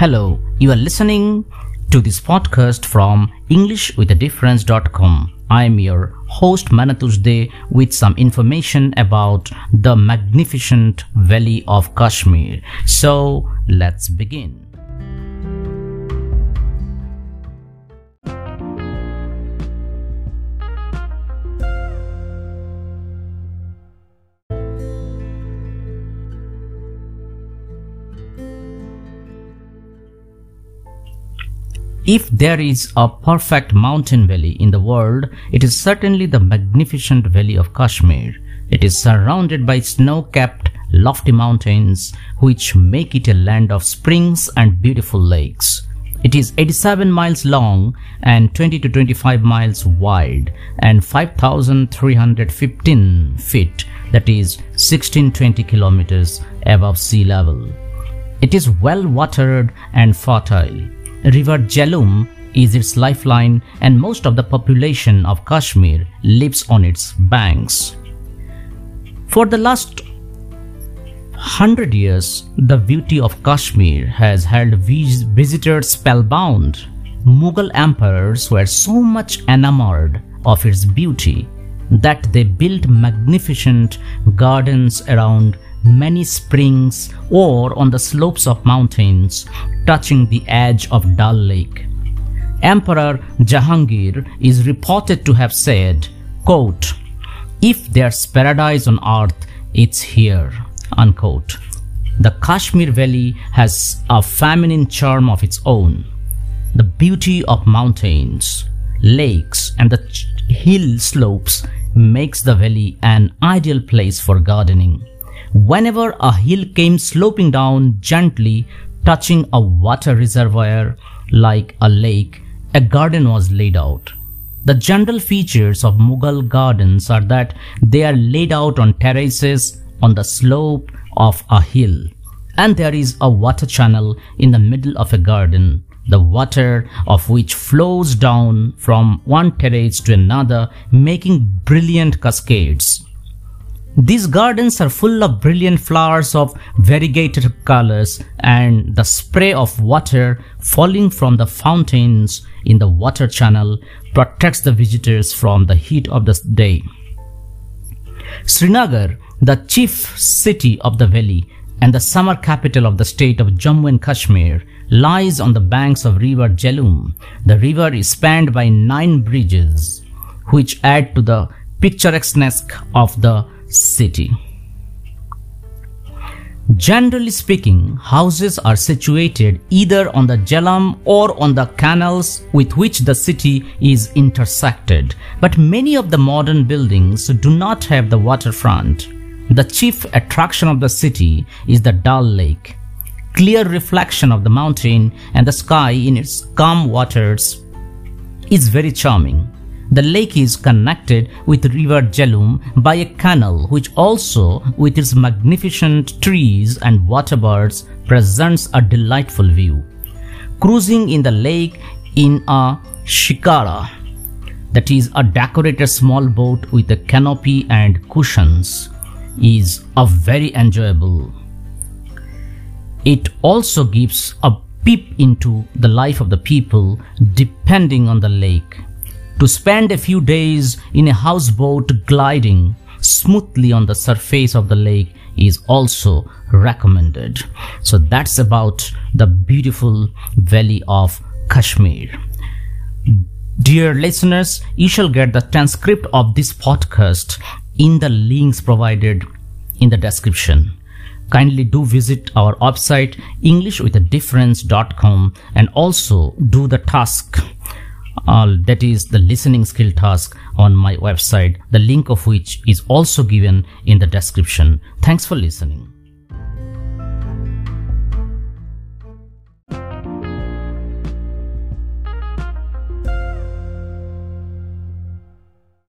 Hello, you are listening to this podcast from EnglishWithADifference.com. I am your host Manatush Day with some information about the magnificent Valley of Kashmir. So let's begin. If there is a perfect mountain valley in the world, it is certainly the magnificent valley of Kashmir. It is surrounded by snow-capped lofty mountains which make it a land of springs and beautiful lakes. It is 87 miles long and 20 to 25 miles wide and 5,315 feet that is 1620 kilometers above sea level. It is well watered and fertile. River Jhelum is its lifeline and most of the population of Kashmir lives on its banks. For the last hundred years, the beauty of Kashmir has held visitors spellbound. Mughal emperors were so much enamored of its beauty that they built magnificent gardens around many springs or on the slopes of mountains touching the edge of Dal Lake. Emperor Jahangir is reported to have said, quote, If there's paradise on earth, it's here. Unquote. The Kashmir Valley has a feminine charm of its own. The beauty of mountains, lakes, and the hill slopes makes the valley an ideal place for gardening. Whenever a hill came sloping down gently, touching a water reservoir like a lake, a garden was laid out. The general features of Mughal gardens are that they are laid out on terraces on the slope of a hill, and there is a water channel in the middle of a garden, the water of which flows down from one terrace to another, making brilliant cascades. These gardens are full of brilliant flowers of variegated colors and the spray of water falling from the fountains in the water channel protects the visitors from the heat of the day. Srinagar, the chief city of the valley and the summer capital of the state of Jammu and Kashmir, lies on the banks of river Jhelum. The river is spanned by nine bridges, which add to the picturesqueness of the city. Generally speaking, houses are situated either on the Jhelum or on the canals with which the city is intersected, but many of the modern buildings do not have the waterfront. The chief attraction of the city is the Dal Lake, clear reflection of the mountain and the sky in its calm waters is very charming. The lake is connected with river Jhelum by a canal which also with its magnificent trees and water birds presents a delightful view. Cruising in the lake in a shikara that is a decorated small boat with a canopy and cushions is a very enjoyable. It also gives a peep into the life of the people depending on the lake to spend a few days in a houseboat gliding smoothly on the surface of the lake is also recommended. So that's about the beautiful valley of Kashmir. Dear listeners, you shall get the transcript of this podcast in the links provided in the description. Kindly do visit our website englishwithadifference.com and also do the task uh, that is the listening skill task on my website, the link of which is also given in the description. Thanks for listening.